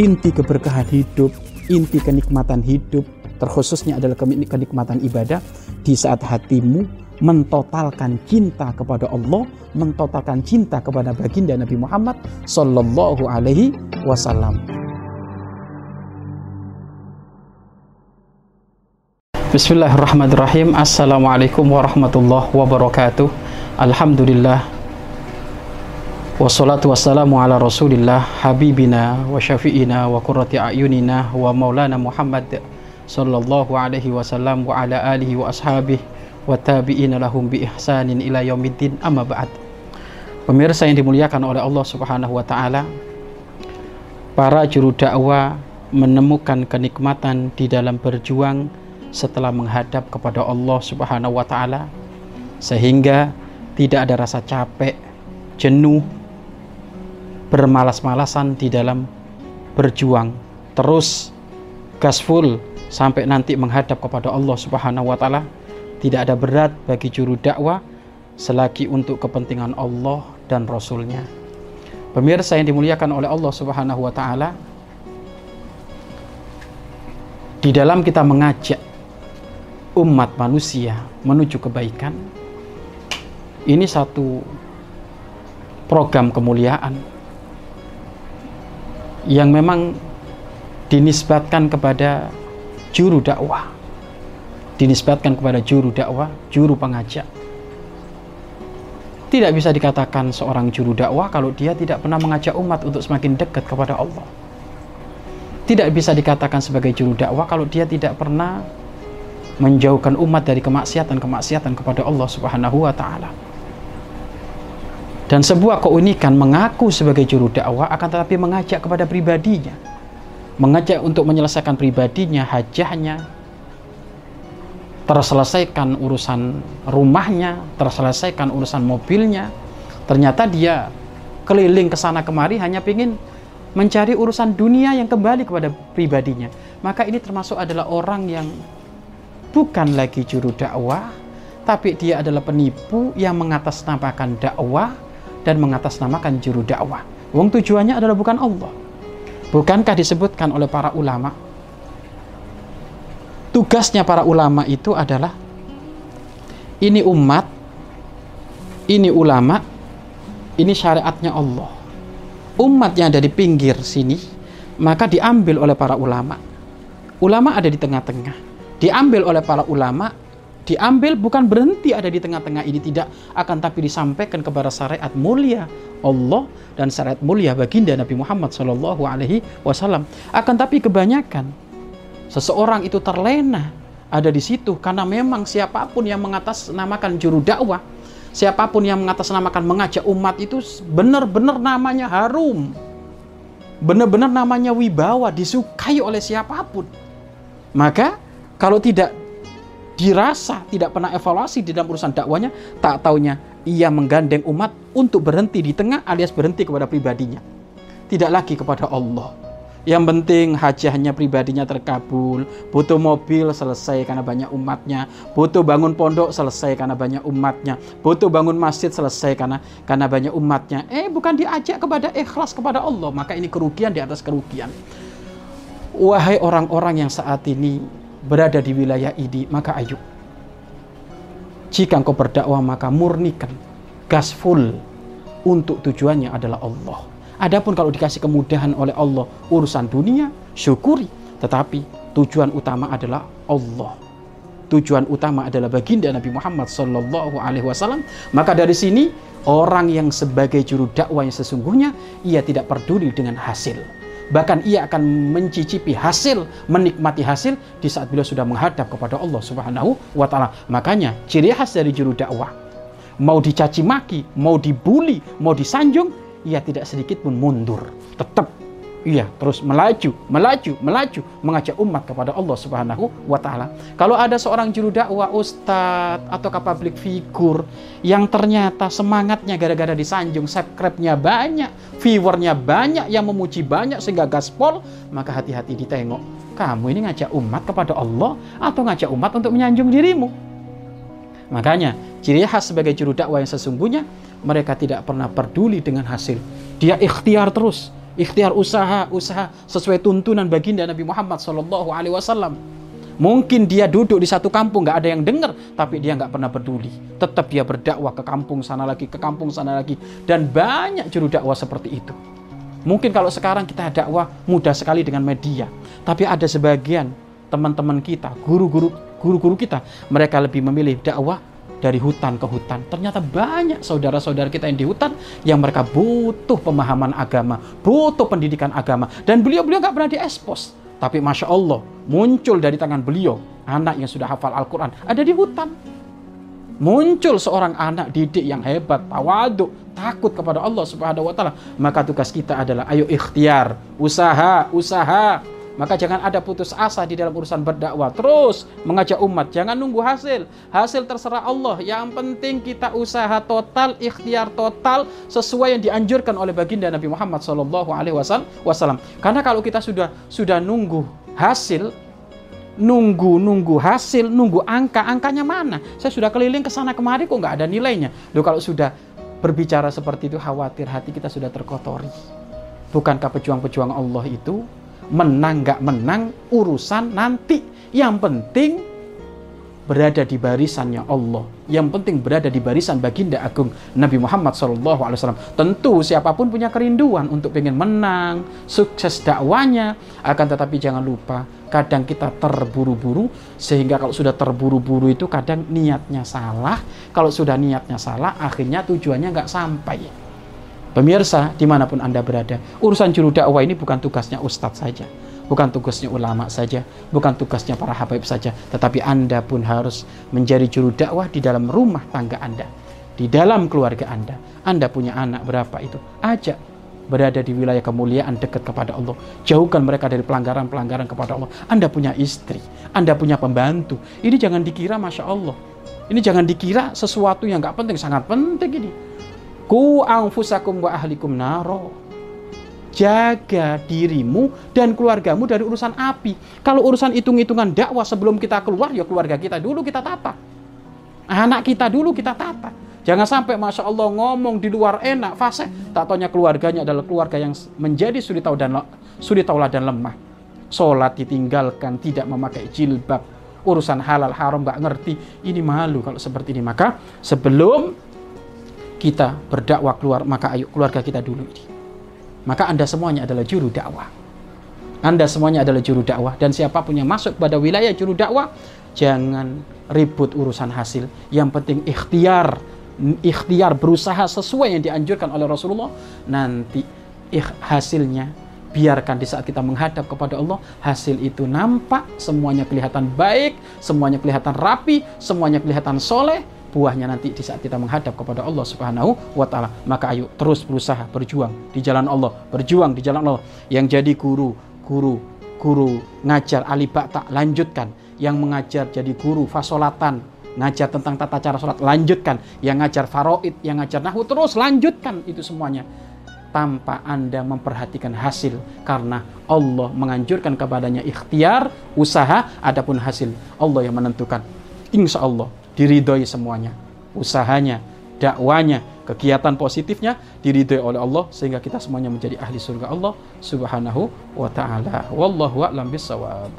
inti keberkahan hidup, inti kenikmatan hidup, terkhususnya adalah kenikmatan ibadah di saat hatimu mentotalkan cinta kepada Allah, mentotalkan cinta kepada baginda Nabi Muhammad Sallallahu Alaihi Wasallam. Bismillahirrahmanirrahim. Assalamualaikum warahmatullahi wabarakatuh. Alhamdulillah. Wassalatu wassalamu ala rasulillah habibina wa syafi'ina wa qurrati a'yunina wa maulana Muhammad sallallahu alaihi wasallam wa ala alihi wa ashabihi wa tabi'ina lahum bi ihsanin ila yaumiddin amma ba'd. Pemirsa yang dimuliakan oleh Allah Subhanahu wa taala, para juru dakwah menemukan kenikmatan di dalam berjuang setelah menghadap kepada Allah Subhanahu wa taala sehingga tidak ada rasa capek, jenuh, bermalas-malasan di dalam berjuang terus gasful sampai nanti menghadap kepada Allah Subhanahu wa taala tidak ada berat bagi juru dakwah selagi untuk kepentingan Allah dan Rasulnya. Pemirsa yang dimuliakan oleh Allah Subhanahu wa taala, di dalam kita mengajak umat manusia menuju kebaikan. Ini satu program kemuliaan yang memang dinisbatkan kepada juru dakwah. Dinisbatkan kepada juru dakwah, juru pengajak. Tidak bisa dikatakan seorang juru dakwah kalau dia tidak pernah mengajak umat untuk semakin dekat kepada Allah. Tidak bisa dikatakan sebagai juru dakwah kalau dia tidak pernah menjauhkan umat dari kemaksiatan-kemaksiatan kepada Allah Subhanahu wa taala. Dan sebuah keunikan mengaku sebagai juru dakwah akan tetapi mengajak kepada pribadinya. Mengajak untuk menyelesaikan pribadinya, hajahnya, terselesaikan urusan rumahnya, terselesaikan urusan mobilnya. Ternyata dia keliling ke sana kemari hanya ingin mencari urusan dunia yang kembali kepada pribadinya. Maka ini termasuk adalah orang yang bukan lagi juru dakwah, tapi dia adalah penipu yang mengatasnamakan dakwah dan mengatasnamakan juru dakwah. Wong tujuannya adalah bukan Allah. Bukankah disebutkan oleh para ulama? Tugasnya para ulama itu adalah ini umat, ini ulama, ini syariatnya Allah. Umat yang ada di pinggir sini, maka diambil oleh para ulama. Ulama ada di tengah-tengah diambil oleh para ulama diambil bukan berhenti ada di tengah-tengah ini tidak akan tapi disampaikan kepada syariat mulia Allah dan syariat mulia baginda Nabi Muhammad Shallallahu Alaihi Wasallam. Akan tapi kebanyakan seseorang itu terlena ada di situ karena memang siapa pun yang mengatasnamakan juru dakwah siapa pun yang mengatasnamakan mengajak umat itu benar-benar namanya harum benar-benar namanya wibawa disukai oleh siapa pun. Maka kalau tidak dirasa, tidak pernah evaluasi di dalam urusan dakwanya, tak taunya ia menggandeng umat untuk berhenti di tengah alias berhenti kepada pribadinya. Tidak lagi kepada Allah. Yang penting hajahnya pribadinya terkabul, butuh mobil selesai karena banyak umatnya, butuh bangun pondok selesai karena banyak umatnya, butuh bangun masjid selesai karena karena banyak umatnya. Eh bukan diajak kepada ikhlas kepada Allah, maka ini kerugian di atas kerugian. Wahai orang-orang yang saat ini berada di wilayah ini, maka ayo. Jika engkau berdakwah, maka murnikan, gas full untuk tujuannya adalah Allah. Adapun kalau dikasih kemudahan oleh Allah urusan dunia, syukuri. Tetapi tujuan utama adalah Allah. Tujuan utama adalah baginda Nabi Muhammad Sallallahu Alaihi Wasallam. Maka dari sini orang yang sebagai juru dakwah yang sesungguhnya ia tidak peduli dengan hasil bahkan ia akan mencicipi hasil, menikmati hasil di saat beliau sudah menghadap kepada Allah Subhanahu wa taala. Makanya ciri khas dari juru dakwah mau dicaci maki, mau dibully, mau disanjung, ia tidak sedikit pun mundur. Tetap Iya, terus melaju, melaju, melaju mengajak umat kepada Allah Subhanahu wa taala. Kalau ada seorang juru dakwah, ustadz atau public figure yang ternyata semangatnya gara-gara disanjung, subscribe-nya banyak, viewernya banyak, yang memuji banyak sehingga gaspol, maka hati-hati ditengok. Kamu ini ngajak umat kepada Allah atau ngajak umat untuk menyanjung dirimu? Makanya, ciri khas sebagai juru dakwah yang sesungguhnya, mereka tidak pernah peduli dengan hasil. Dia ikhtiar terus ikhtiar usaha usaha sesuai tuntunan baginda Nabi Muhammad Shallallahu Alaihi Wasallam Mungkin dia duduk di satu kampung nggak ada yang dengar, tapi dia nggak pernah peduli. Tetap dia berdakwah ke kampung sana lagi, ke kampung sana lagi, dan banyak juru dakwah seperti itu. Mungkin kalau sekarang kita dakwah mudah sekali dengan media, tapi ada sebagian teman-teman kita, guru-guru guru-guru kita, mereka lebih memilih dakwah dari hutan ke hutan. Ternyata banyak saudara-saudara kita yang di hutan yang mereka butuh pemahaman agama, butuh pendidikan agama, dan beliau-beliau nggak pernah diekspos. Tapi masya Allah muncul dari tangan beliau anak yang sudah hafal Al-Quran ada di hutan. Muncul seorang anak didik yang hebat, tawaduk, takut kepada Allah Subhanahu wa taala. Maka tugas kita adalah ayo ikhtiar, usaha, usaha, maka jangan ada putus asa di dalam urusan berdakwah. Terus mengajak umat, jangan nunggu hasil. Hasil terserah Allah. Yang penting kita usaha total, ikhtiar total sesuai yang dianjurkan oleh baginda Nabi Muhammad Shallallahu Alaihi Wasallam. Karena kalau kita sudah sudah nunggu hasil, nunggu nunggu hasil, nunggu angka, angkanya mana? Saya sudah keliling ke sana kemari kok nggak ada nilainya. Loh kalau sudah berbicara seperti itu khawatir hati kita sudah terkotori. Bukankah pejuang-pejuang Allah itu menang nggak menang urusan nanti. Yang penting berada di barisannya Allah. Yang penting berada di barisan baginda agung Nabi Muhammad SAW. Tentu siapa pun punya kerinduan untuk ingin menang, sukses dakwanya. Akan tetapi jangan lupa, kadang kita terburu-buru. Sehingga kalau sudah terburu-buru itu kadang niatnya salah. Kalau sudah niatnya salah, akhirnya tujuannya nggak sampai. Pemirsa, di mana pun Anda berada, urusan juru dakwah ini bukan tugasnya ustadz saja, bukan tugasnya ulama saja, bukan tugasnya para habaib saja, tetapi Anda pun harus menjadi juru dakwah di dalam rumah tangga Anda, di dalam keluarga Anda. Anda punya anak berapa itu? Ajak berada di wilayah kemuliaan dekat kepada Allah. Jauhkan mereka dari pelanggaran-pelanggaran kepada Allah. Anda punya istri, Anda punya pembantu. Ini jangan dikira Masya Allah. Ini jangan dikira sesuatu yang nggak penting, sangat penting ini Ku anfusakum wa ahlikum naro. Jaga dirimu dan keluargamu dari urusan api. Kalau urusan hitung-hitungan dakwah sebelum kita keluar, ya keluarga kita dulu kita tata. Anak kita dulu kita tata. Jangan sampai Masya Allah ngomong di luar enak, fase. Tak taunya keluarganya adalah keluarga yang menjadi sulit tahu dan sulit taulah dan lemah. Sholat ditinggalkan, tidak memakai jilbab. Urusan halal haram gak ngerti. Ini malu kalau seperti ini. Maka sebelum kita berdakwah keluar, maka ayo keluarga kita dulu. Maka Anda semuanya adalah juru dakwah. Anda semuanya adalah juru dakwah dan siapa pun yang masuk pada wilayah juru dakwah jangan ribut urusan hasil. Yang penting ikhtiar, ikhtiar berusaha sesuai yang dianjurkan oleh Rasulullah. Nanti hasilnya biarkan di saat kita menghadap kepada Allah hasil itu nampak semuanya kelihatan baik semuanya kelihatan rapi semuanya kelihatan soleh buahnya nanti di saat kita menghadap kepada Allah Subhanahu wa taala. Maka ayo terus berusaha berjuang di jalan Allah, berjuang di jalan Allah. Yang jadi guru, guru, guru ngajar alibak tak lanjutkan. Yang mengajar jadi guru fasolatan, ngajar tentang tata cara sholat lanjutkan. Yang ngajar faroid, yang ngajar nahu terus lanjutkan itu semuanya tanpa Anda memperhatikan hasil karena Allah menganjurkan kepadanya ikhtiar, usaha, adapun hasil Allah yang menentukan. Insya Allah diridhoi semuanya. Usahanya, dakwanya, kegiatan positifnya diridhoi oleh Allah sehingga kita semuanya menjadi ahli surga Allah Subhanahu wa taala. Wallahu a'lam bissawab.